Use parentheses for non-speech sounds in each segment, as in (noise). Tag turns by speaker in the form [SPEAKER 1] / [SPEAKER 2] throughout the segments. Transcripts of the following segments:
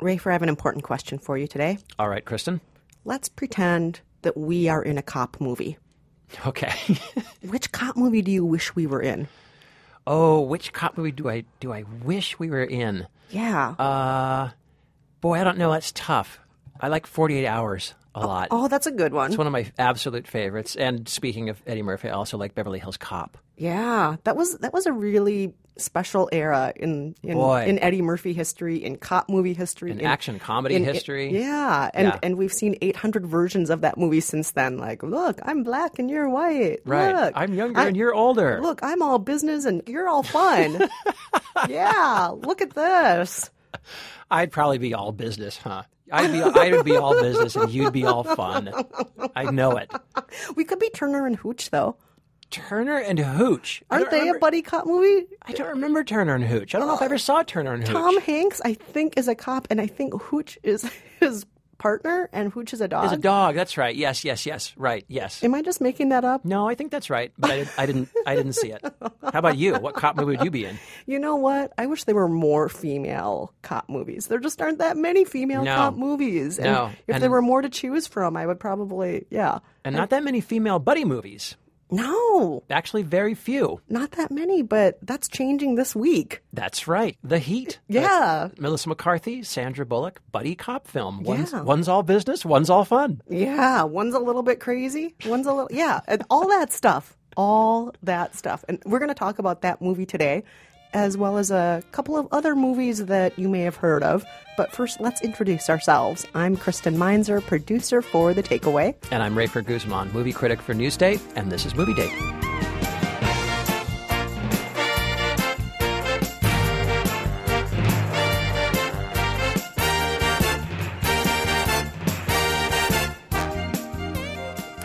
[SPEAKER 1] Rafer, I have an important question for you today.
[SPEAKER 2] All right, Kristen.
[SPEAKER 1] Let's pretend that we are in a cop movie.
[SPEAKER 2] Okay. (laughs)
[SPEAKER 1] Which cop movie do you wish we were in?
[SPEAKER 2] oh, which cop movie do I do I wish we were in?
[SPEAKER 1] Yeah.
[SPEAKER 2] Uh, boy, I don't know. That's tough. I like Forty Eight Hours a lot.
[SPEAKER 1] oh, that's a good one.
[SPEAKER 2] It's one of my absolute favorites. And speaking of Eddie Murphy, I also like Beverly Hills Cop.
[SPEAKER 1] Yeah, that was that was a really special era in in, in Eddie Murphy history, in cop movie history,
[SPEAKER 2] In action comedy
[SPEAKER 1] in-
[SPEAKER 2] history.
[SPEAKER 1] yeah, and
[SPEAKER 2] Yeah.
[SPEAKER 1] and we've seen 800 versions of that movie since then. Like, look, I'm black and you're white.
[SPEAKER 2] Right.
[SPEAKER 1] Look,
[SPEAKER 2] I'm younger
[SPEAKER 1] I-
[SPEAKER 2] and you're older.
[SPEAKER 1] Look, I'm all business and you're all fun. (laughs) yeah, look at this.
[SPEAKER 2] I'd probably be all business, huh? I'd be I would be all business and you'd be all fun. I know it. (laughs)
[SPEAKER 1] We could be Turner and Hooch though.
[SPEAKER 2] Turner and Hooch.
[SPEAKER 1] Aren't they
[SPEAKER 2] remember-
[SPEAKER 1] a buddy cop movie?
[SPEAKER 2] I don't remember Turner and Hooch. I don't know if I ever saw Turner and Hooch.
[SPEAKER 1] Tom Hanks, I think, is a cop, and I think Hooch is (laughs) his partner, and Hooch is a dog.
[SPEAKER 2] There's a dog. That's right. Yes, yes, yes. Right. Yes.
[SPEAKER 1] Am I just making that up?
[SPEAKER 2] No, I think that's right, but I, I didn't. I didn't see it. How about you? What cop movie would you be in?
[SPEAKER 1] You know what? I wish there were more female cop movies. There just aren't that many female
[SPEAKER 2] No.
[SPEAKER 1] cop movies. And
[SPEAKER 2] No.
[SPEAKER 1] if
[SPEAKER 2] And-
[SPEAKER 1] there were more to choose from, I would probably, yeah.
[SPEAKER 2] And not that many female buddy movies.
[SPEAKER 1] No,
[SPEAKER 2] Actually, very few.
[SPEAKER 1] not that many, but that's changing this week.
[SPEAKER 2] That's right. The Heat.
[SPEAKER 1] Yeah.
[SPEAKER 2] Uh, Melissa McCarthy, Sandra Bullock, buddy cop film. One's,
[SPEAKER 1] Yeah.
[SPEAKER 2] one's all business, one's all fun.
[SPEAKER 1] Yeah, one's a little bit crazy, one's a little, yeah, and all that stuff. All that stuff. And we're going to talk about that movie today, as well as a couple of other movies that you may have heard of. But first, let's introduce ourselves. I'm Kristen Meinzer, producer for The Takeaway.
[SPEAKER 2] And I'm Rafer Guzman, movie critic for Newsday, and this is Movie Date.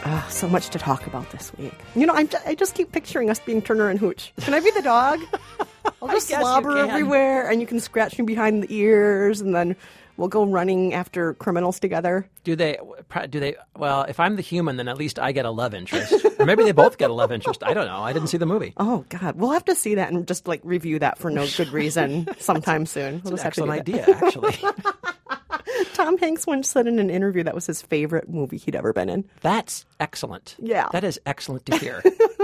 [SPEAKER 1] Ah, so much to talk about this week. You know, I'm I just keep picturing us being Turner and Hooch. Can I be the dog? (laughs) I'll just slobber everywhere, and you can scratch me behind the ears, and then we'll go running after criminals together.
[SPEAKER 2] Do they? Do they? Well, if I'm the human, then at least I get a love interest, or maybe they both get a love interest. I don't know. I didn't see the movie.
[SPEAKER 1] Oh God, we'll have to see that and just like review that for no good reason (laughs) sometime soon. We'll just have
[SPEAKER 2] Excellent idea, actually. (laughs)
[SPEAKER 1] Tom Hanks once said in an interview that was his favorite movie he'd ever been in.
[SPEAKER 2] That's excellent.
[SPEAKER 1] Yeah.
[SPEAKER 2] That is excellent to hear. (laughs)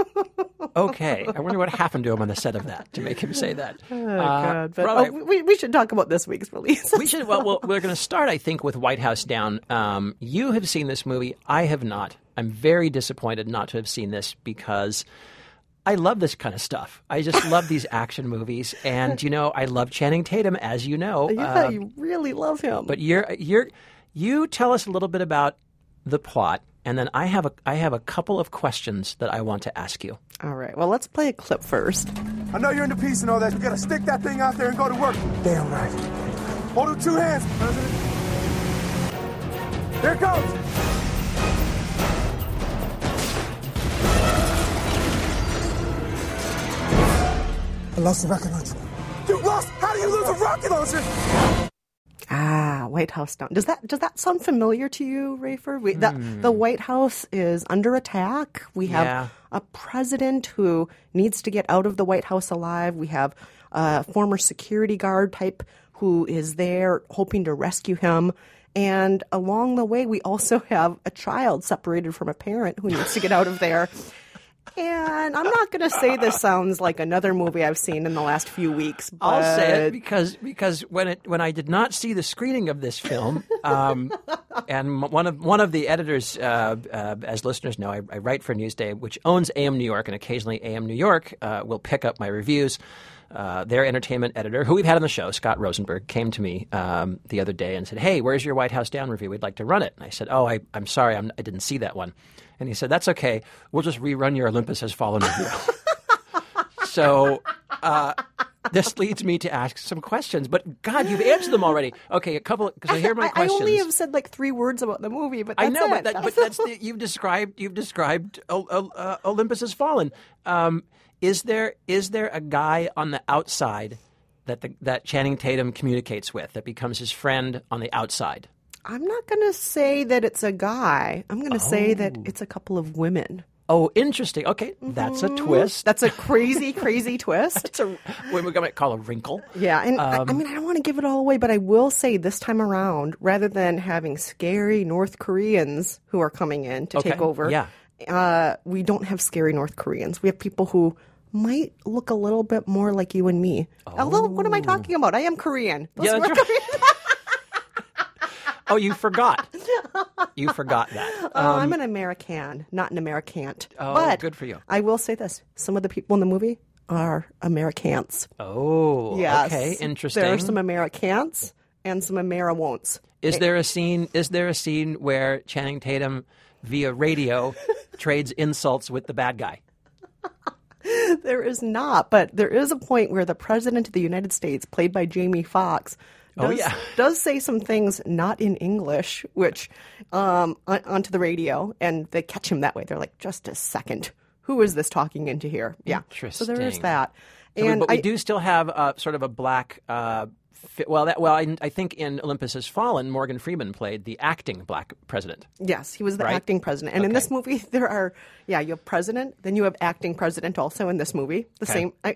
[SPEAKER 2] okay. I wonder what happened to him on the set of that to make him say that. (laughs)
[SPEAKER 1] Oh God, but oh, we, we should talk about this week's release.
[SPEAKER 2] we should. Well, well we're going to start, I think, with White House Down. Um, you have seen this movie. I have not. I'm very disappointed not to have seen this because I love this kind of stuff. I just (laughs) love these action movies, and you know, I love Channing Tatum, as you know.
[SPEAKER 1] yeah,
[SPEAKER 2] Uh,
[SPEAKER 1] you really love him.
[SPEAKER 2] but you're you're you tell us a little bit about the plot, and then I have a I have a couple of questions that I want to ask you.
[SPEAKER 1] all right, well, let's play a clip first.
[SPEAKER 3] I know you're into peace and all that. You gotta stick that thing out there and go to work. Damn right. Hold it with two hands, President. Here it goes. I lost the rocket launcher. You lost? How do you lose a rocket launcher?
[SPEAKER 1] Ah, White House down. Does that does that sound familiar to you, Rafer? We, the, the White House is under attack. We have
[SPEAKER 2] Yeah.
[SPEAKER 1] a president who needs to get out of the White House alive. We have a former security guard type who is there hoping to rescue him. And along the way, we also have a child separated from a parent who needs to get out of there. (laughs) And I'm not going to say this sounds like another movie I've seen in the last few weeks. But
[SPEAKER 2] I'll say it because because when it when I did not see the screening of this film, um, and one of one of the editors, uh, uh, as listeners know, I, I write for Newsday, which owns AM New York, and occasionally AM New York uh, will pick up my reviews. Uh, their entertainment editor, who we've had on the show, Scott Rosenberg, came to me um, the other day and said, "Hey, where's your White House Down review? We'd like to run it." And I said, "Oh, I, I'm sorry, I'm, I didn't see that one." And he said, "That's okay. We'll just rerun your Olympus Has Fallen review." (laughs) so uh, this leads me to ask some questions. But God, you've answered them already. Okay, a couple. Because I hear my
[SPEAKER 1] I, I only have said like three words about the movie, but
[SPEAKER 2] I know,
[SPEAKER 1] it.
[SPEAKER 2] but, that, but that's the, you've described you've described O- O- uh, Olympus has fallen. Um, is there is there a guy on the outside that the, that Channing Tatum communicates with that becomes his friend on the outside?
[SPEAKER 1] I'm not going to say that it's a guy. I'm going to say that
[SPEAKER 2] Oh.
[SPEAKER 1] it's a couple of women.
[SPEAKER 2] Oh, interesting. Okay, that's a twist.
[SPEAKER 1] That's a crazy, (laughs) crazy twist.
[SPEAKER 2] It's a what we're going to call a wrinkle.
[SPEAKER 1] Yeah, and I,
[SPEAKER 2] Um,
[SPEAKER 1] I mean, I don't want to give it all away, but I will say this time around, rather than having scary North Koreans who are coming in to take over,
[SPEAKER 2] yeah.
[SPEAKER 1] uh, we don't have scary North Koreans. We have people who might look a little bit more like you and me. Although, what am I talking about? I am Korean. Those
[SPEAKER 2] Oh. Yeah, right.
[SPEAKER 1] Koreans-
[SPEAKER 2] Oh, you forgot. (laughs) you forgot that.
[SPEAKER 1] Oh, I'm um, an American, not an Americant.
[SPEAKER 2] Oh,
[SPEAKER 1] but
[SPEAKER 2] good for you.
[SPEAKER 1] I will say this: some of the people in the movie are Americans.
[SPEAKER 2] Oh,
[SPEAKER 1] Yes,
[SPEAKER 2] okay, interesting.
[SPEAKER 1] There are some Americans and some Ameriwon'ts.
[SPEAKER 2] Is there a scene? Is there a scene where Channing Tatum, via radio, (laughs) trades insults with the bad guy?
[SPEAKER 1] There is not, but there is a point where the president of the United States, played by Jamie Foxx,
[SPEAKER 2] Oh,
[SPEAKER 1] does,
[SPEAKER 2] yeah. (laughs)
[SPEAKER 1] does say some things not in English, which um, on, onto the radio, and they catch him that way. They're like, "Just a second, who is this talking into here?" Yeah, so there is that.
[SPEAKER 2] So we-
[SPEAKER 1] And
[SPEAKER 2] but we
[SPEAKER 1] I-
[SPEAKER 2] do still have uh, sort of a black. Uh, well, that, well, I, I think in Olympus Has Fallen, Morgan Freeman played the acting black president.
[SPEAKER 1] Yes, he was the
[SPEAKER 2] Right?
[SPEAKER 1] acting president. And in this movie, (laughs) there are, yeah, you have president, then you have acting president also in this movie. The
[SPEAKER 2] Okay.
[SPEAKER 1] same. I,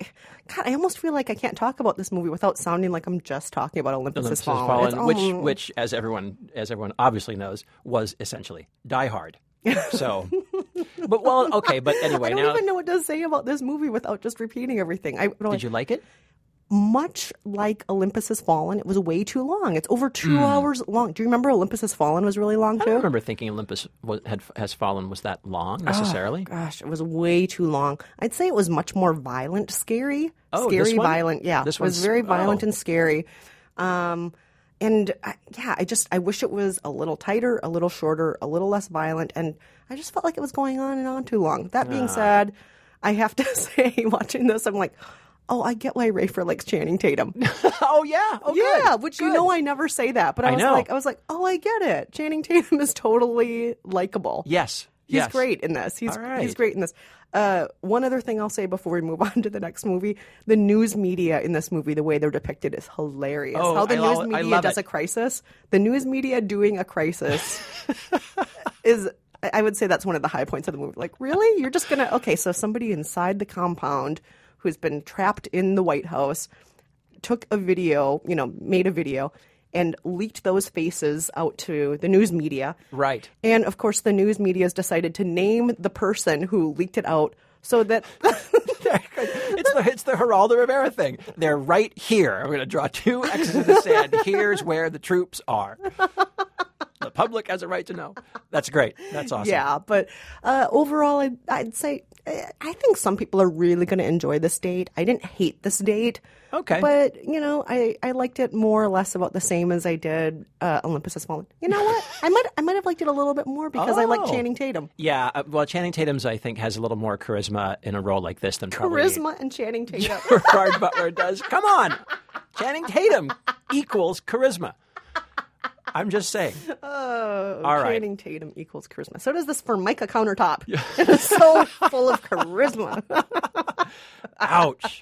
[SPEAKER 1] God, I almost feel like I can't talk about this movie without sounding like I'm just talking about Olympus,
[SPEAKER 2] Olympus
[SPEAKER 1] Has
[SPEAKER 2] Has
[SPEAKER 1] Fallen.
[SPEAKER 2] Fallen, which,
[SPEAKER 1] oh.
[SPEAKER 2] which, as everyone, as everyone obviously knows, was essentially Die Hard. (laughs) So, but well, okay, but anyway,
[SPEAKER 1] I don't
[SPEAKER 2] now
[SPEAKER 1] even know what to say about this movie without just repeating everything. I,
[SPEAKER 2] did you like it?
[SPEAKER 1] Much like Olympus Has Fallen, it was way too long. It's over two
[SPEAKER 2] Hmm.
[SPEAKER 1] hours long. Do you remember Olympus Has Fallen was really long
[SPEAKER 2] I
[SPEAKER 1] too?
[SPEAKER 2] don't remember thinking Olympus was, had, has fallen was that long necessarily.
[SPEAKER 1] Gosh, it was way too long. I'd say it was much more violent, scary,
[SPEAKER 2] Oh,
[SPEAKER 1] scary, violent. Yeah,
[SPEAKER 2] This
[SPEAKER 1] it was very violent
[SPEAKER 2] oh.
[SPEAKER 1] and scary. Um, and I, yeah, I just I wish it was a little tighter, a little shorter, a little less violent, and I just felt like it was going on and on too long. That
[SPEAKER 2] Ah.
[SPEAKER 1] being said, I have to (laughs) say, watching this, I'm like. Oh, I get why Rafer likes Channing Tatum. (laughs)
[SPEAKER 2] oh yeah, oh
[SPEAKER 1] Yeah,
[SPEAKER 2] good,
[SPEAKER 1] which you know I never say that, but I,
[SPEAKER 2] I
[SPEAKER 1] was
[SPEAKER 2] know.
[SPEAKER 1] like, I was like, oh, I get it. Channing Tatum (laughs) is totally likable.
[SPEAKER 2] Yes,
[SPEAKER 1] He's
[SPEAKER 2] yes.
[SPEAKER 1] great in this. He's
[SPEAKER 2] right.
[SPEAKER 1] he's great in this. Uh, one other thing I'll say before we move (laughs) on to the next movie: the news media in this movie, the way they're depicted, is hilarious.
[SPEAKER 2] Oh,
[SPEAKER 1] How the
[SPEAKER 2] I
[SPEAKER 1] news
[SPEAKER 2] lo- I
[SPEAKER 1] media does
[SPEAKER 2] it.
[SPEAKER 1] a crisis, the news media doing a crisis is. I- I would say that's one of the high points of the movie. Like, really? You're just gonna okay? So somebody inside the compound who's been trapped in the White House took a video, you know, made a video and leaked those faces out to the news media.
[SPEAKER 2] Right.
[SPEAKER 1] And of course, the news media has decided to name the person who leaked it out so that (laughs)
[SPEAKER 2] it's the it's the Geraldo Rivera thing. They're right here. I'm going to draw two X's in the sand. Here's where the troops are. The public has a right to know. That's great. That's awesome.
[SPEAKER 1] yeah. But uh, overall, I'd, I'd say eh, I think some people are really going to enjoy this date. I didn't hate this date.
[SPEAKER 2] Okay.
[SPEAKER 1] But you know, I, I liked it more or less about the same as I did uh, Olympus Has Fallen. You know what? I might I might have liked it a little bit more because I like
[SPEAKER 2] Oh.
[SPEAKER 1] Channing Tatum.
[SPEAKER 2] Yeah. uh, Well, Channing Tatum's I think has a little more charisma in a role like this than probably
[SPEAKER 1] Charisma and Channing Tatum. (laughs)
[SPEAKER 2] Gerard Butler does. Come on, Channing Tatum equals charisma. I'm just saying. (laughs)
[SPEAKER 1] Oh,
[SPEAKER 2] All right.
[SPEAKER 1] Channing Tatum equals charisma. So does this for Formica countertop. (laughs) It is so full of charisma. (laughs)
[SPEAKER 2] Ouch.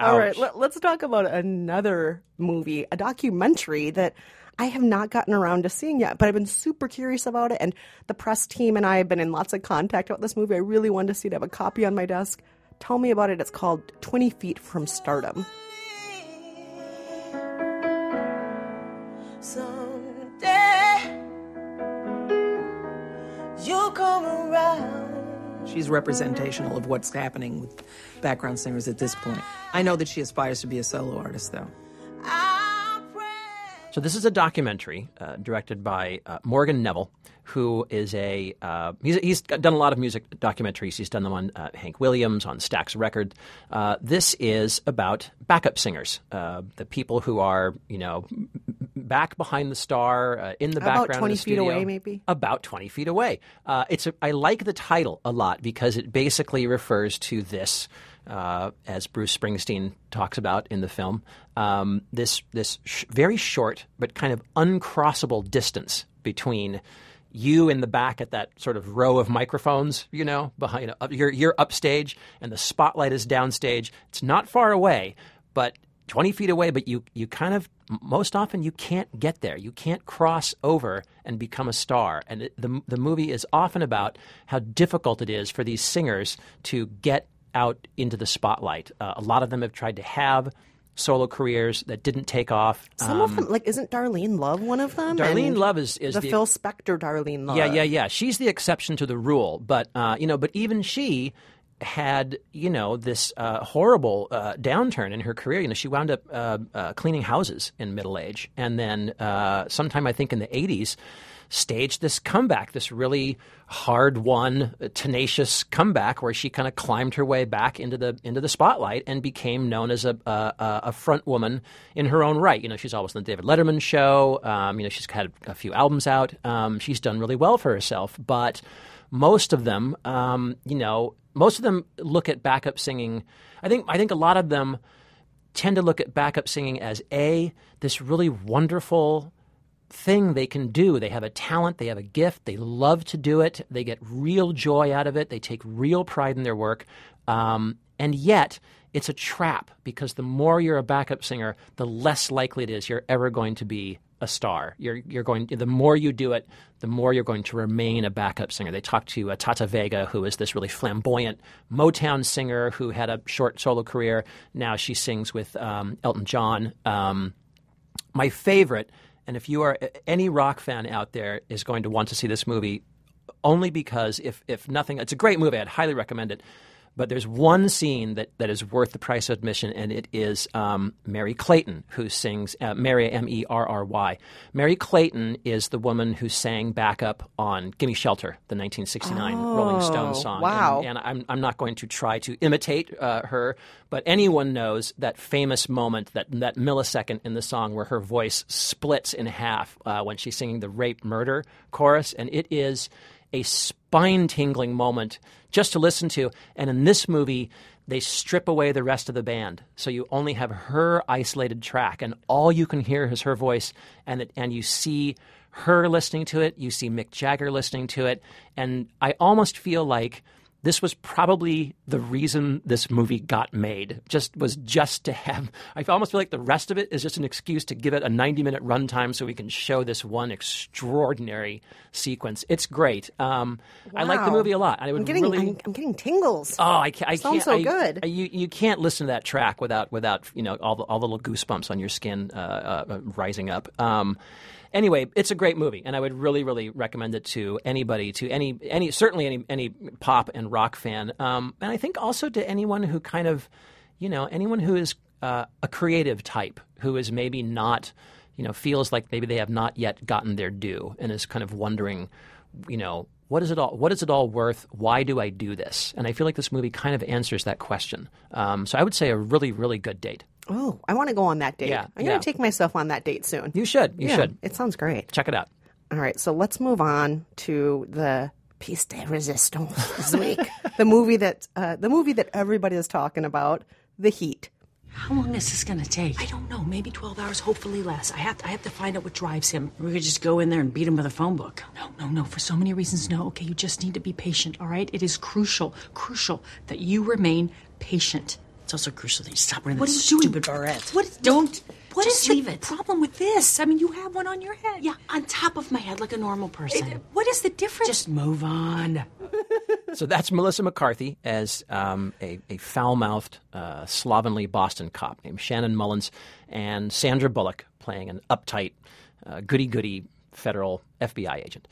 [SPEAKER 1] All right, let, let's talk about another movie, a documentary that I have not gotten around to seeing yet, but I've been super curious about it. And the press team and I have been in lots of contact about this movie. I really wanted to see it. I have a copy on my desk. Tell me about it. It's called 20 Feet from Stardom.
[SPEAKER 4] Someday
[SPEAKER 5] She's representational of what's happening with background singers at this point. I know that she aspires to be a solo artist, though.
[SPEAKER 2] So this is a documentary uh, directed by uh, Morgan Neville, who is a uh, he's, he's done a lot of music documentaries. He's done them on uh, Hank Williams, on Stax Record. Uh, this is about backup singers, uh, the people who are you know back behind the star uh, in the
[SPEAKER 1] About
[SPEAKER 2] background,
[SPEAKER 1] 20
[SPEAKER 2] of the
[SPEAKER 1] feet
[SPEAKER 2] studio.
[SPEAKER 1] away, maybe?
[SPEAKER 2] about twenty feet away. Uh, it's a, I like the title a lot because it basically refers to this uh, as Bruce Springsteen talks about in the film, um, this this sh- very short but kind of uncrossable distance between you in the back at that sort of row of microphones, you know, behind you know, up- you're you're upstage and the spotlight is downstage. It's not far away, but 20 feet away, but you, you kind of, most often, you can't get there. You can't cross over and become a star. And it, the, the movie is often about how difficult it is for these singers to get out into the spotlight. Uh, a lot of them have tried to have solo careers that didn't take off.
[SPEAKER 1] Some of them, like, isn't Darlene Love one of them?
[SPEAKER 2] Um, Darlene
[SPEAKER 1] And
[SPEAKER 2] Love is- is
[SPEAKER 1] the,
[SPEAKER 2] the-
[SPEAKER 1] Phil Spector Darlene Love.
[SPEAKER 2] Yeah, yeah, yeah. She's the exception to the rule, but uh, you know, but even she had you know this uh, horrible uh, downturn in her career. You know, she wound up uh, uh, cleaning houses in middle age, and then uh, sometime I think in the '80s staged this comeback, this really hard-won, tenacious comeback, where she kind of climbed her way back into the into the spotlight and became known as a a, a front woman in her own right. You know, she's always on the David Letterman show. Um, you know, she's had a few albums out. Um, she's done really well for herself, but most of them, um, you know, most of them look at backup singing. I think I think a lot of them tend to look at backup singing as a this really wonderful thing they can do. They have a talent, they have a gift, they love to do it, they get real joy out of it, they take real pride in their work. Um, and yet, it's a trap because the more you're a backup singer, the less likely it is you're ever going to be a star. You're, you're going. The more you do it, the more you're going to remain a backup singer. They talked to uh, Tata Vega, who is this really flamboyant Motown singer who had a short solo career. Now she sings with um, Elton John. Um, my favorite, and if you are any rock fan out there, is going to want to see this movie only because if if nothing, it's a great movie. I'd highly recommend it. But there's one scene that, that is worth the price of admission, and it is um, Merry Clayton, who sings uh, Merry M E R R Y. Merry Clayton is the woman who sang backup on "Gimme Shelter," the 1969 Rolling Stones song.
[SPEAKER 1] wow.
[SPEAKER 2] And, and I'm, I'm not going to try to imitate uh, her, but anyone knows that famous moment, that, that millisecond in the song where her voice splits in half uh, when she's singing the rape murder chorus. And it is a spine tingling moment just to listen to. And in this movie, they strip away the rest of the band. So you only have her isolated track, and all you can hear is her voice, and, it, and you see her listening to it, you see Mick Jagger listening to it, and I almost feel like this was probably the reason this movie got made. Just was just to have. I almost feel like the rest of it is just an excuse to give it a 90 minute runtime so we can show this one extraordinary sequence. It's great. Um, I like the movie a lot. I would
[SPEAKER 1] I'm getting,
[SPEAKER 2] really.
[SPEAKER 1] I'm, I'm getting tingles.
[SPEAKER 2] Oh, I can't. I
[SPEAKER 1] Sounds
[SPEAKER 2] can't,
[SPEAKER 1] so
[SPEAKER 2] I-
[SPEAKER 1] good.
[SPEAKER 2] I- you you can't listen to that track without without you know all the all the little goosebumps on your skin uh, uh, rising up. Um, anyway, it's a great movie, and I would really really recommend it to anybody, to any any certainly any any pop and rock fan, um, and I think also to anyone who kind of you know anyone who is uh, a creative type who is maybe not you know feels like maybe they have not yet gotten their due and is kind of wondering you know what is it all what is it all worth? Why do i do this? And i feel like this movie kind of answers that question. Um, so i would say a really really good date
[SPEAKER 1] Oh, I want to go on that date.
[SPEAKER 2] Yeah,
[SPEAKER 1] I'm going to take myself on that date soon.
[SPEAKER 2] you should you
[SPEAKER 1] yeah,
[SPEAKER 2] should
[SPEAKER 1] It sounds great.
[SPEAKER 2] check it out
[SPEAKER 1] All right, so let's move on to the piece de resistance this week. the movie that uh, the movie that everybody is talking about, The Heat.
[SPEAKER 6] How long is this gonna take?
[SPEAKER 7] I don't know. Maybe 12 hours, hopefully less. I have to, I have to find out what drives him. We could just go in there and beat him with a phone book. No, no, no. For so many reasons, no. Okay, you just need to be patient, all right? It is crucial, crucial that you remain patient.
[SPEAKER 6] It's also crucial that you stop wearing
[SPEAKER 7] What
[SPEAKER 6] that
[SPEAKER 7] are you doing?
[SPEAKER 6] stupid barrette.
[SPEAKER 7] What?
[SPEAKER 6] Don't.
[SPEAKER 7] What
[SPEAKER 6] just
[SPEAKER 7] is
[SPEAKER 6] leave
[SPEAKER 7] the
[SPEAKER 6] it.
[SPEAKER 7] problem with this? I mean, you have one on your head.
[SPEAKER 6] Yeah, on top of my head like a normal person.
[SPEAKER 7] What is the difference?
[SPEAKER 6] Just move on.
[SPEAKER 2] so that's melissa mccarthy as um, a, a foul-mouthed uh, slovenly boston cop named shannon mullins and sandra bullock playing an uptight uh, goody-goody federal fbi agent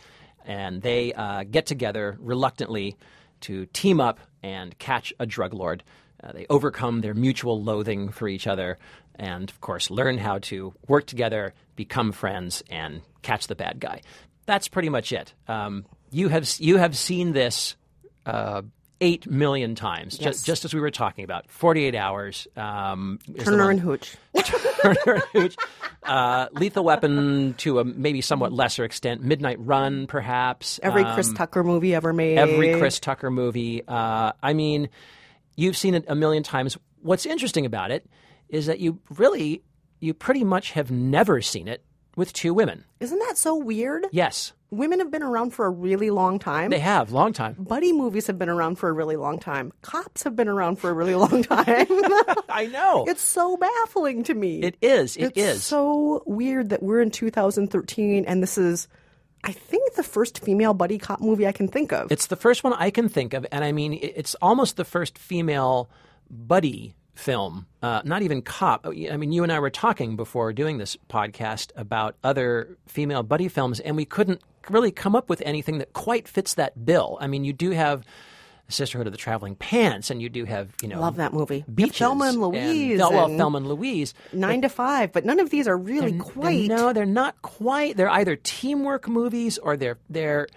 [SPEAKER 2] and they uh, get together reluctantly to team up and catch a drug lord uh, they overcome their mutual loathing for each other and, of course, learn how to work together, become friends, and catch the bad guy. That's pretty much it. Um, you have you have seen this uh, eight million times,
[SPEAKER 1] Yes.
[SPEAKER 2] just as we were talking about. Forty-eight hours. Um,
[SPEAKER 1] Turner and Hooch. (laughs)
[SPEAKER 2] Turner and Hooch. Uh, Lethal Weapon to a maybe somewhat lesser extent. Midnight Run, perhaps.
[SPEAKER 1] Every
[SPEAKER 2] Um,
[SPEAKER 1] Chris Tucker movie ever made.
[SPEAKER 2] every Chris Tucker movie. Uh, I mean, you've seen it a million times. What's interesting about it is that you really, you pretty much have never seen it with two women.
[SPEAKER 1] Isn't that so weird?
[SPEAKER 2] Yes,
[SPEAKER 1] Women have been around for a really long time.
[SPEAKER 2] they have long time.
[SPEAKER 1] Buddy movies have been around for a really long time. Cops have been around for a really long time. (laughs)
[SPEAKER 2] I know. (laughs)
[SPEAKER 1] it's so baffling to me.
[SPEAKER 2] It is. It
[SPEAKER 1] it's
[SPEAKER 2] is.
[SPEAKER 1] so weird that we're in 2013 and this is, I think, the first female buddy cop movie I can think of.
[SPEAKER 2] It's the first one I can think of, and I mean, it's almost the first female buddy film. Uh, not even cop. I mean, you and I were talking before doing this podcast about other female buddy films, and we couldn't really come up with anything that quite fits that bill. I mean, you do have Sisterhood of the Traveling Pants, and you do have you know
[SPEAKER 1] Love that movie.
[SPEAKER 2] Beaches
[SPEAKER 1] Thelma and Louise
[SPEAKER 2] Thel- well,
[SPEAKER 1] and-
[SPEAKER 2] Thelma and Louise.
[SPEAKER 1] Nine to five, but none of these are really
[SPEAKER 2] They're-
[SPEAKER 1] quite.
[SPEAKER 2] no, they're not quite. They're either teamwork movies or they're they're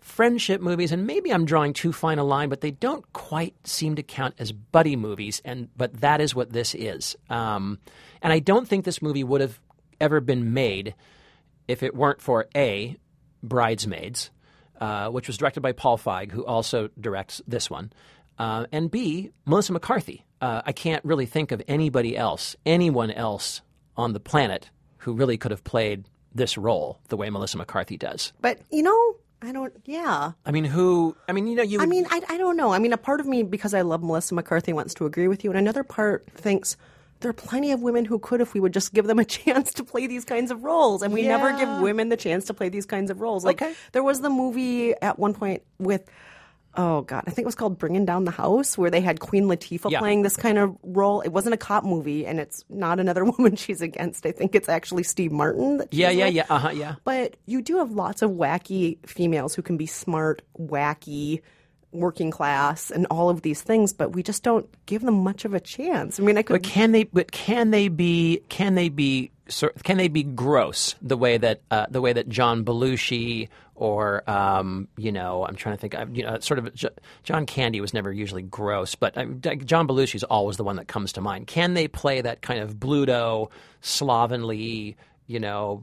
[SPEAKER 2] friendship movies. And maybe I'm drawing too fine a line, but they don't quite seem to count as buddy movies. And but that is what this is. Um, and I don't think this movie would have ever been made if it weren't for a Bridesmaids, uh, which was directed by Paul Feig, who also directs this one, uh, and B Melissa McCarthy. Uh, I can't really think of anybody else, anyone else on the planet who really could have played this role the way Melissa McCarthy does.
[SPEAKER 1] But you know, I don't. Yeah.
[SPEAKER 2] I mean, who? I mean, you know, you.
[SPEAKER 1] I mean, I, I don't know. I mean, a part of me, because I love Melissa McCarthy, wants to agree with you, and another part thinks there are plenty of women who could if we would just give them a (laughs) chance to play these kinds of roles, and we never give women the chance to play these kinds of roles. Like
[SPEAKER 2] Okay.
[SPEAKER 1] there was the movie at one point with. Oh God! I think it was called "Bringing Down the House," where they had Queen Latifah
[SPEAKER 2] Yeah.
[SPEAKER 1] playing this kind of role. It wasn't a cop movie, and it's not another (laughs) woman she's against. I think it's actually Steve Martin. That
[SPEAKER 2] yeah, yeah,
[SPEAKER 1] with.
[SPEAKER 2] yeah. Uh huh. Yeah.
[SPEAKER 1] But you do have lots of wacky females who can be smart, wacky, working class, and all of these things, but we just don't give them much of a chance. I mean, I could.
[SPEAKER 2] But can they? But can they be? Can they be? Can they be gross the way that uh, the way that John Belushi or um, you know I'm trying to think. uh, You know, sort of John Candy was never usually gross, but um, John Belushi is always the one that comes to mind. Can they play that kind of Bluto, slovenly? You know,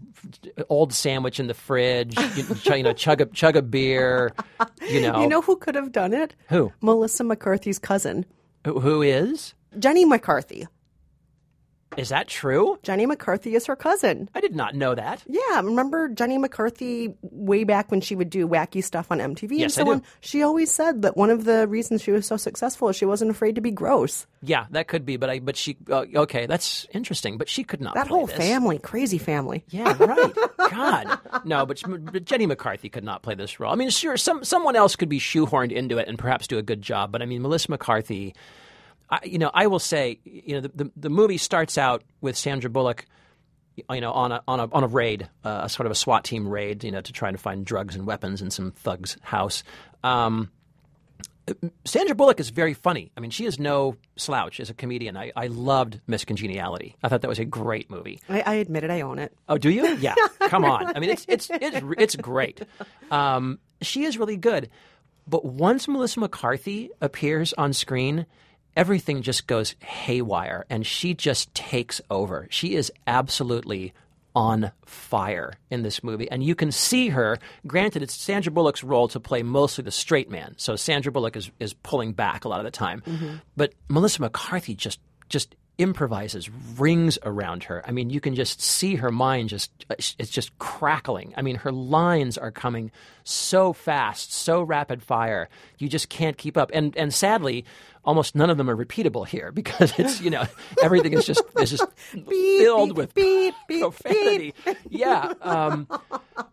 [SPEAKER 2] old sandwich in the fridge. You, you know, chug a chug a beer. You (laughs) know,
[SPEAKER 1] You know who could have done it?
[SPEAKER 2] Who?
[SPEAKER 1] Melissa McCarthy's cousin,
[SPEAKER 2] who, who is?
[SPEAKER 1] Jenny McCarthy.
[SPEAKER 2] Is that true?
[SPEAKER 1] Jenny McCarthy is her cousin.
[SPEAKER 2] I did not know that.
[SPEAKER 1] Yeah, remember Jenny McCarthy way back when she would do wacky stuff on MTV and
[SPEAKER 2] Yes, I
[SPEAKER 1] so
[SPEAKER 2] do.
[SPEAKER 1] on? She always said that one of the reasons she was so successful is she wasn't afraid to be gross.
[SPEAKER 2] Yeah, that could be, but I but she uh, okay, that's interesting. But she could not.
[SPEAKER 1] That whole
[SPEAKER 2] this.
[SPEAKER 1] family, crazy family.
[SPEAKER 2] Yeah, right. (laughs) God, no, but, but Jenny McCarthy could not play this role. I mean, sure, some someone else could be shoehorned into it and perhaps do a good job. But I mean, Melissa McCarthy. I, you know, I will say, you know, the, the the movie starts out with Sandra Bullock. You know, on a on a on a raid, uh, a sort of a SWAT team raid, you know, to try to find drugs and weapons in some thug's house. Um, Sandra Bullock is very funny. I mean, she is no slouch as a comedian. I, I loved Miss Congeniality. I thought that was a great movie.
[SPEAKER 1] I, I admit it, I own it.
[SPEAKER 2] Oh, do you? Yeah. (laughs) Come on. I mean, it's it's it's it's great. Um, she is really good. But once Melissa McCarthy appears on screen, everything just goes haywire, and she just takes over. She is absolutely on fire in this movie, and you can see her. Granted, it's Sandra Bullock's role to play mostly the straight man, so Sandra Bullock is is pulling back a lot of the time. Mm-hmm. But Melissa McCarthy just just improvises rings around her. I mean, you can just see her mind just it's just crackling. I mean, her lines are coming so fast, so rapid fire. You just can't keep up. And and sadly, almost none of them are repeatable here (laughs) because it's, you know, everything is just is just (laughs) filled
[SPEAKER 1] beep,
[SPEAKER 2] with
[SPEAKER 1] beep, beep,
[SPEAKER 2] profanity. Yeah. Um,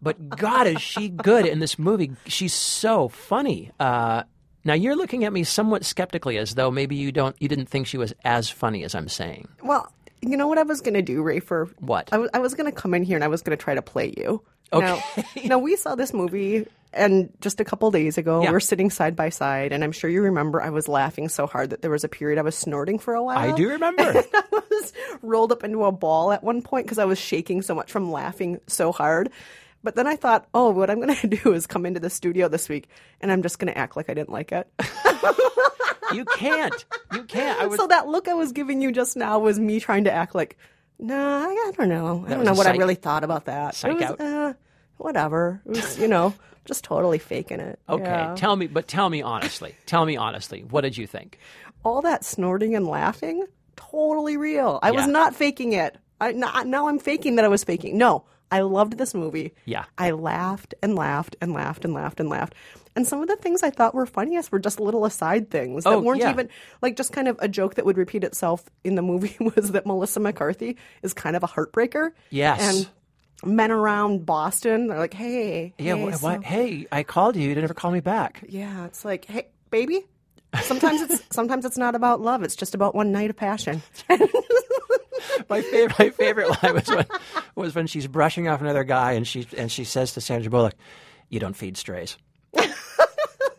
[SPEAKER 2] but God, is she good in this movie? She's so funny. Uh, now you're looking at me somewhat skeptically, as though maybe you don't, you didn't think she was as funny as I'm saying.
[SPEAKER 1] Well, you know what I was going to do, Ray? For
[SPEAKER 2] What?
[SPEAKER 1] I was, going to come in here and I was going to try to play you.
[SPEAKER 2] Okay.
[SPEAKER 1] Now, (laughs) now we saw this movie, and just a couple days ago,
[SPEAKER 2] Yeah.
[SPEAKER 1] we're sitting side by side, and I'm sure you remember I was laughing so hard that there was a period I was snorting for a while.
[SPEAKER 2] I do remember. (laughs)
[SPEAKER 1] I was rolled up into a ball at one point because I was shaking so much from laughing so hard. But then I thought, oh, what I'm going (laughs) to do is come into the studio this week and I'm just going to act like I didn't like it. (laughs)
[SPEAKER 2] you can't. You can't. I was,
[SPEAKER 1] so that look I was giving you just now was me trying to act like, nah, I don't know. I don't know what
[SPEAKER 2] psych-
[SPEAKER 1] I really thought about that.
[SPEAKER 2] psych
[SPEAKER 1] was,
[SPEAKER 2] out?
[SPEAKER 1] Uh, whatever. It was, you know, (laughs) just totally faking it.
[SPEAKER 2] okay.
[SPEAKER 1] Yeah.
[SPEAKER 2] Tell me, but tell me honestly. Tell me honestly. What did you think?
[SPEAKER 1] All that snorting and laughing, totally real. I was not faking it. I, not, now I'm faking that I was faking. No, I loved this movie.
[SPEAKER 2] Yeah.
[SPEAKER 1] I laughed and laughed and laughed and laughed and laughed. And some of the things I thought were funniest were just little aside things that
[SPEAKER 2] Oh,
[SPEAKER 1] weren't
[SPEAKER 2] yeah.
[SPEAKER 1] even like just kind of a joke that would repeat itself in the movie (laughs) was that Melissa McCarthy is kind of a heartbreaker.
[SPEAKER 2] Yes.
[SPEAKER 1] And men around Boston, they're like, hey,
[SPEAKER 2] Yeah,
[SPEAKER 1] hey,
[SPEAKER 2] wh-
[SPEAKER 1] so-
[SPEAKER 2] hey, I called you. You didn't ever call me back.
[SPEAKER 1] yeah, it's like, hey, baby. Sometimes it's (laughs) sometimes it's not about love. It's just about one night of passion. (laughs) (laughs)
[SPEAKER 2] My favorite, my favorite line was when, was when she's brushing off another guy and she and she says to Sandra Bullock, "You don't feed strays."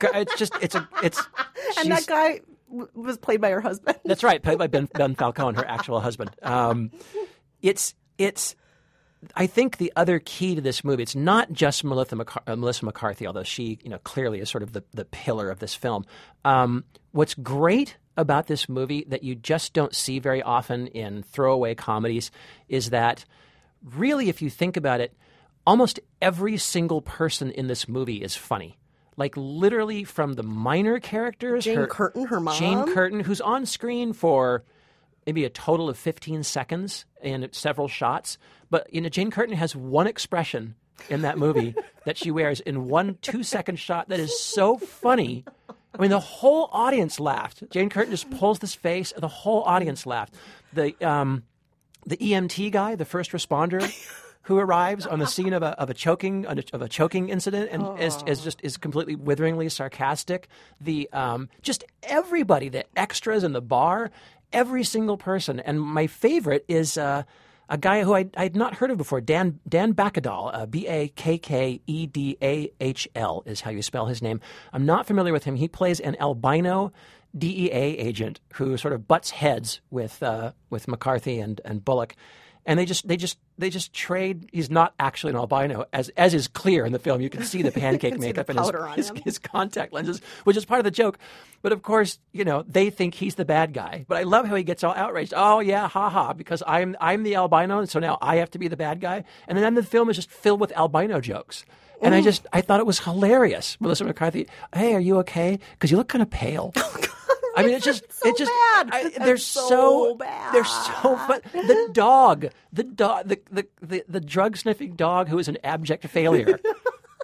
[SPEAKER 2] it's just it's a it's. (laughs)
[SPEAKER 1] And that guy w- was played by her husband.
[SPEAKER 2] That's right, played by Ben, ben (laughs) Falcone, her actual husband. Um, it's it's. I think the other key to this movie, it's not just Melissa, McCar- uh, Melissa McCarthy, although she, you know, clearly is sort of the, the pillar of this film. Um, what's great about this movie that you just don't see very often in throwaway comedies is that really, if you think about it, almost every single person in this movie is funny. Like literally from the minor characters,
[SPEAKER 1] Jane
[SPEAKER 2] her-
[SPEAKER 1] Curtin, her mom.
[SPEAKER 2] Jane Curtin, who's on screen for maybe a total of 15 seconds in several shots. But you know, Jane Curtin has one expression in that movie (laughs) that she wears in one two second shot that is so funny. I mean, the whole audience laughed. Jane Curtin just pulls this face, and the whole audience laughed. The um, the EMT guy, the first responder, who arrives on the scene of a of a choking of a choking incident and is, is just is completely witheringly sarcastic. The um, just everybody, the extras in the bar, every single person, and my favorite is. Uh, a guy who I had not heard of before, Dan Dan Bakkedahl, uh, B A K K E D A H L is how you spell his name. I'm not familiar with him. He plays an albino DEA agent who sort of butts heads with uh, with McCarthy and and Bullock, and they just they just they just trade. He's not actually an albino, as as is clear in the film. You can see the (laughs) pancake
[SPEAKER 1] see the
[SPEAKER 2] makeup and his, his, his contact lenses, which is part of the joke. But of course, you know they think he's the bad guy. But I love how he gets all outraged. Oh yeah, ha ha, because I'm I'm the albino, and so now I have to be the bad guy. And then the film is just filled with albino jokes. And I just I thought it was hilarious. Melissa McCarthy, hey, are you okay? Because you look kind of pale. (laughs) I mean, it's just
[SPEAKER 1] so
[SPEAKER 2] it just
[SPEAKER 1] bad.
[SPEAKER 2] I, they're
[SPEAKER 1] so
[SPEAKER 2] so
[SPEAKER 1] bad.
[SPEAKER 2] they're so fun. The dog, the dog, the the the, the drug sniffing dog who is an abject failure. (laughs)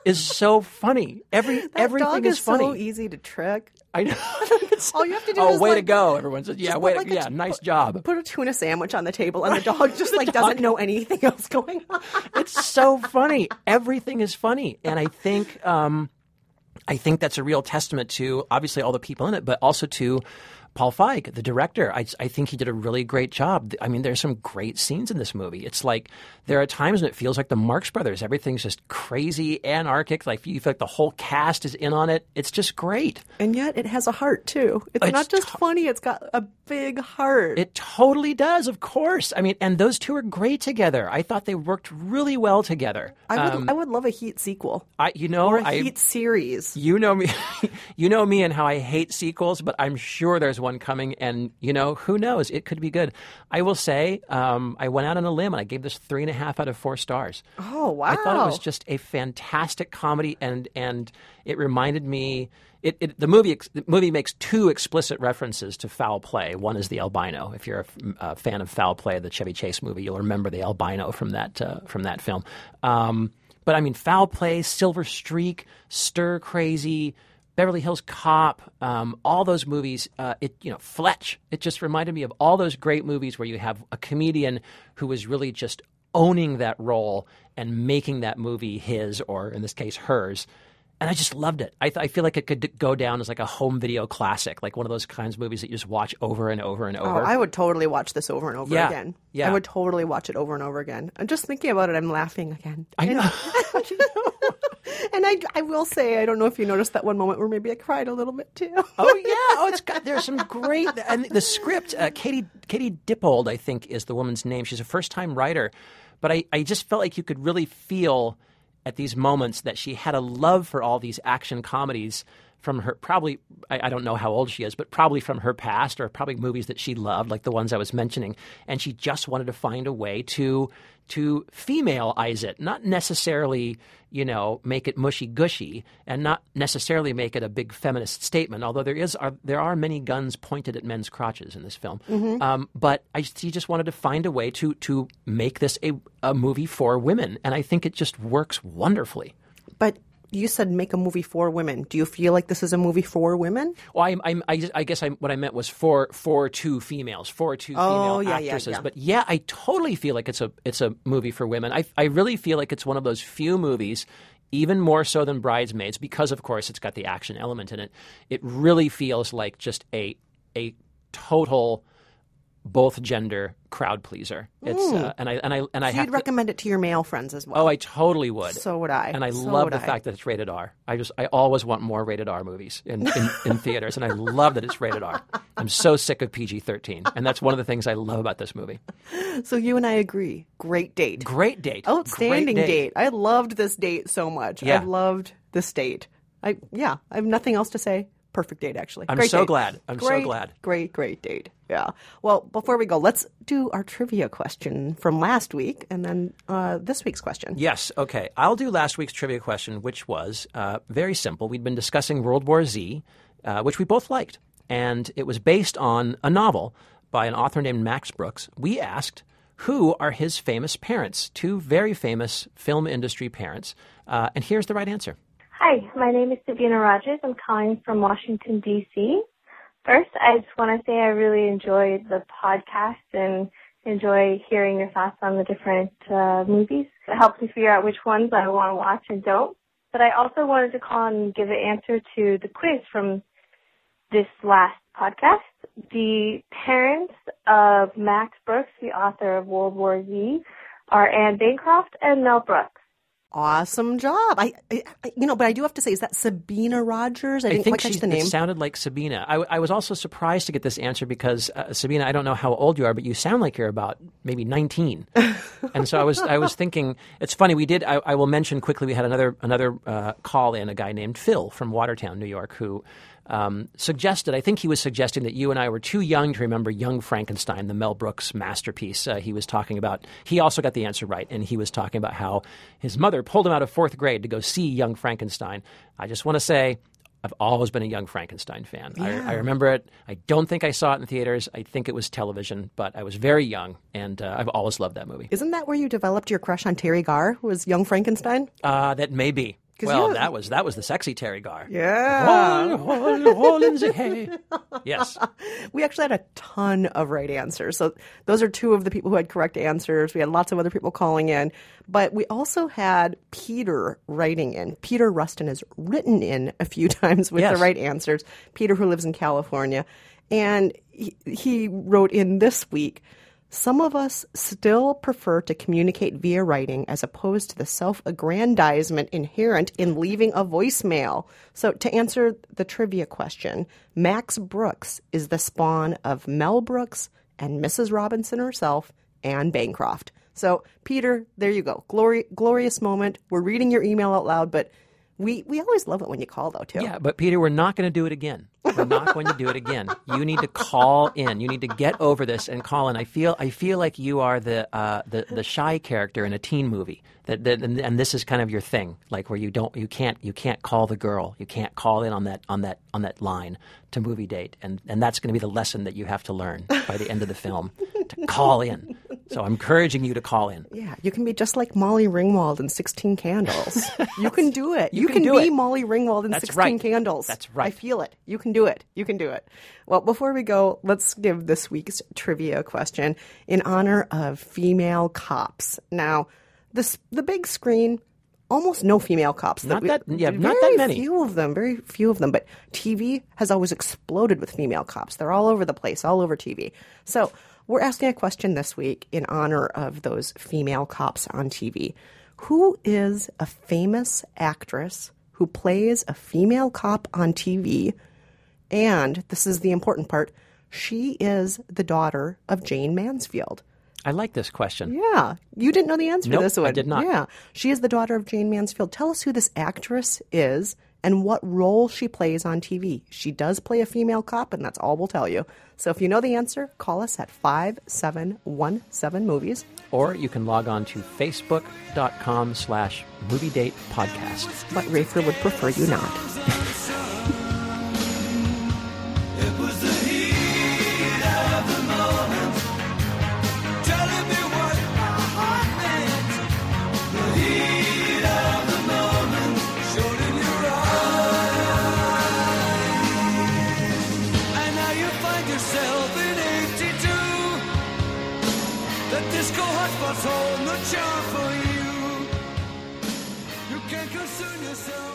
[SPEAKER 2] Is so funny. Every
[SPEAKER 1] That
[SPEAKER 2] everything
[SPEAKER 1] dog
[SPEAKER 2] is
[SPEAKER 1] is
[SPEAKER 2] funny.
[SPEAKER 1] so easy to trick.
[SPEAKER 2] I know. (laughs)
[SPEAKER 1] All you have to do
[SPEAKER 2] oh,
[SPEAKER 1] is
[SPEAKER 2] way to go! Everyone says, "Yeah, way,
[SPEAKER 1] like,
[SPEAKER 2] yeah,
[SPEAKER 1] t-
[SPEAKER 2] nice job."
[SPEAKER 1] Put a tuna sandwich on the table, and the (laughs) dog just like doesn't know anything else going on.
[SPEAKER 2] It's so funny. Everything is funny, and I think um, I think that's a real testament to obviously all the people in it, but also to Paul Feig, the director. I, I think he did a really great job. I mean, there's some great scenes in this movie. It's like there are times when it feels like the Marx Brothers. Everything's just crazy, anarchic. Like you feel like the whole cast is in on it. It's just great.
[SPEAKER 1] And yet, it has a heart too. It's,
[SPEAKER 2] It's
[SPEAKER 1] not just
[SPEAKER 2] to-
[SPEAKER 1] funny; it's got a big heart.
[SPEAKER 2] It totally does, of course. I mean, and those two are great together. I thought they worked really well together.
[SPEAKER 1] I would, um, I would love a Heat sequel
[SPEAKER 2] I, you know,
[SPEAKER 1] or a
[SPEAKER 2] I,
[SPEAKER 1] Heat series.
[SPEAKER 2] You know me, (laughs) you know me and how I hate sequels, but I'm sure there's one coming, and you know who knows? It could be good. I will say, um, I went out on a limb and I gave this three and a half out of four stars.
[SPEAKER 1] Oh wow!
[SPEAKER 2] I thought it was just a fantastic comedy, and and it reminded me. It, it, the movie the movie makes two explicit references to foul play. One is the albino. If you're a fan of foul play, the Chevy Chase movie, you'll remember the albino from that uh, from that film. Um, but I mean, foul play, Silver Streak, Stir Crazy, Beverly Hills Cop, um, all those movies. Uh, it you know Fletch. It just reminded me of all those great movies where you have a comedian who is really just owning that role and making that movie his, or in this case, hers. And I just loved it. I, th- I feel like it could d- go down as like a home video classic, like one of those kinds of movies that you just watch over and over and over.
[SPEAKER 1] Oh,
[SPEAKER 2] over.
[SPEAKER 1] I would totally watch this over and over
[SPEAKER 2] Yeah,
[SPEAKER 1] again.
[SPEAKER 2] yeah.
[SPEAKER 1] I would totally watch it over and over again. And just thinking about it, I'm laughing again.
[SPEAKER 2] I know. (laughs)
[SPEAKER 1] And I, I will say, I don't know if you noticed that one moment where maybe I cried a little bit too.
[SPEAKER 2] Oh yeah, (laughs) oh it's got there's some great and the script. Uh, Katie Katie Dippold, I think, is the woman's name. She's a first time writer, but I I just felt like you could really feel at these moments that she had a love for all these action comedies. From her probably I, I don't know how old she is, but probably from her past or probably movies that she loved, like the ones I was mentioning, and she just wanted to find a way to to femaleize it, not necessarily you know make it mushy gushy, and not necessarily make it a big feminist statement. Although there is are, there are many guns pointed at men's crotches in this film, um, but I, she just wanted to find a way to to make this a, a movie for women, and I think it just works wonderfully.
[SPEAKER 1] But you said make a movie for women. Do you feel like this is a movie for women?
[SPEAKER 2] Well, I, I, I, just- I guess I, what I meant was for for two females, for two
[SPEAKER 1] Oh,
[SPEAKER 2] female
[SPEAKER 1] yeah, yeah,
[SPEAKER 2] actresses.
[SPEAKER 1] yeah.
[SPEAKER 2] But yeah, I totally feel like it's a it's a movie for women. I I really feel like it's one of those few movies. Even more so than Bridesmaids, because of course it's got the action element in it. It really feels like just a a total both gender crowd pleaser. It's uh, and I and I and I
[SPEAKER 1] So you'd
[SPEAKER 2] to,
[SPEAKER 1] recommend it to your male friends as well.
[SPEAKER 2] Oh, I totally would.
[SPEAKER 1] So would I.
[SPEAKER 2] And I
[SPEAKER 1] So
[SPEAKER 2] love the
[SPEAKER 1] I.
[SPEAKER 2] fact that it's rated R. I just I always want more rated R movies in, in, in (laughs) theaters, and I love that it's rated R. I'm so sick of PG 13, and that's one of the things I love about this movie.
[SPEAKER 1] So you and I agree. Great date.
[SPEAKER 2] Great date,
[SPEAKER 1] Outstanding
[SPEAKER 2] Great
[SPEAKER 1] date. I loved this date so much.
[SPEAKER 2] Yeah.
[SPEAKER 1] I loved this date. I yeah, I have nothing else to say. Perfect date, actually.
[SPEAKER 2] I'm
[SPEAKER 1] Great
[SPEAKER 2] so
[SPEAKER 1] date.
[SPEAKER 2] glad. I'm so glad.
[SPEAKER 1] Great, great date. Yeah. Well, before we go, let's do our trivia question from last week, and then uh, this week's question.
[SPEAKER 2] Yes, okay. I'll do last week's trivia question, which was uh, very simple. We'd been discussing World War Z, uh, which we both liked, and it was based on a novel by an author named Max Brooks. We asked, who are his famous parents? Two very famous film industry parents. Uh, and here's the right answer.
[SPEAKER 8] Hi, my name is Sabina Rogers. I'm calling from Washington, D.C. First, I just want to say I really enjoyed the podcast and enjoy hearing your thoughts on the different uh, movies. It helps me figure out which ones I want to watch and don't. But I also wanted to call and give an answer to the quiz from this last podcast. The parents of Max Brooks, the author of World War Z, are Anne Bancroft and Mel Brooks.
[SPEAKER 1] Awesome job. I, I, you know, but I do have to say, is that Sabina Rogers? I
[SPEAKER 2] I
[SPEAKER 1] didn't
[SPEAKER 2] think
[SPEAKER 1] quite catch
[SPEAKER 2] she,
[SPEAKER 1] the name.
[SPEAKER 2] it sounded like Sabina. I, I was also surprised to get this answer because uh, Sabina, I don't know how old you are, but you sound like you're about maybe 19. (laughs) and so I was I was thinking it's funny. We did. I, I will mention quickly. We had another another uh, call in a guy named Phil from Watertown, New York, who. Um, suggested, I think he was suggesting that you and I were too young to remember Young Frankenstein, the Mel Brooks masterpiece. Uh, he was talking about, he also got the answer right, and he was talking about how his mother pulled him out of fourth grade to go see Young Frankenstein. I just want to say, I've always been a young Frankenstein fan. I, I remember it. I don't think I saw it in theaters. I think it was television, but I was very young, and uh, I've always loved that movie.
[SPEAKER 1] Isn't that where you developed your crush on Teri Garr, who was young Frankenstein?
[SPEAKER 2] Uh, that may be. Well, that was that was the sexy Teri Garr.
[SPEAKER 1] Yeah.
[SPEAKER 2] In the hay. Yes. (laughs)
[SPEAKER 1] We actually had a ton of right answers. So those are two of the people who had correct answers. We had lots of other people calling in. But we also had Peter writing in. Peter Rustin has written in a few (laughs) times with
[SPEAKER 2] Yes.
[SPEAKER 1] the right answers. Peter, who lives in California. And he, he wrote in this week some of us still prefer to communicate via writing as opposed to the self aggrandizement inherent in leaving a voicemail. So, to answer the trivia question, Max Brooks is the spawn of Mel Brooks and Mrs. Robinson herself, Anne Bancroft. So, Peter, there you go. Glori- glorious moment. We're reading your email out loud, but we, we always love it when you call, though, too.
[SPEAKER 2] Yeah, but Peter, we're not going to do it again. We're not going to do it again. You need to call in. You need to get over this and call in. I feel I feel like you are the uh, the the shy character in a teen movie. That, that and, and this is kind of your thing, like where you don't you can't you can't call the girl. You can't call in on that on that on that line to movie date, and and that's going to be the lesson that you have to learn by the end of the film to call in. So I'm encouraging you to call in.
[SPEAKER 1] Yeah, you can be just like Molly Ringwald in 16 Candles. (laughs) You can do it.
[SPEAKER 2] You
[SPEAKER 1] You,
[SPEAKER 2] can
[SPEAKER 1] can, be
[SPEAKER 2] it.
[SPEAKER 1] Molly Ringwald in
[SPEAKER 2] That's
[SPEAKER 1] 16
[SPEAKER 2] right.
[SPEAKER 1] Candles.
[SPEAKER 2] That's right.
[SPEAKER 1] I feel it. You can do it. You can do it. Well, before we go, let's give this week's trivia question in honor of female cops. Now, this the big screen. Almost no female cops.
[SPEAKER 2] Not
[SPEAKER 1] we-
[SPEAKER 2] that- yeah, not that many.
[SPEAKER 1] Few of them, very few of them. But TV has always exploded with female cops. They're all over the place, all over TV. So we're asking a question this week in honor of those female cops on TV. Who is a famous actress who plays a female cop on TV? And this is the important part. She is the daughter of Jayne Mansfield.
[SPEAKER 2] I like this question.
[SPEAKER 1] Yeah, you didn't know the answer
[SPEAKER 2] Nope,
[SPEAKER 1] to this one.
[SPEAKER 2] I did not.
[SPEAKER 1] Yeah, she is the daughter of Jayne Mansfield. Tell us who this actress is and what role she plays on TV. She does play a female cop, and that's all we'll tell you. So if you know the answer, call us at 5717 Movies.
[SPEAKER 2] Or you can log on to facebook.com slash movie date podcast.
[SPEAKER 1] But Rafer would prefer you not. (laughs)
[SPEAKER 9] hotspots hold no charm for you. You can't concern yourself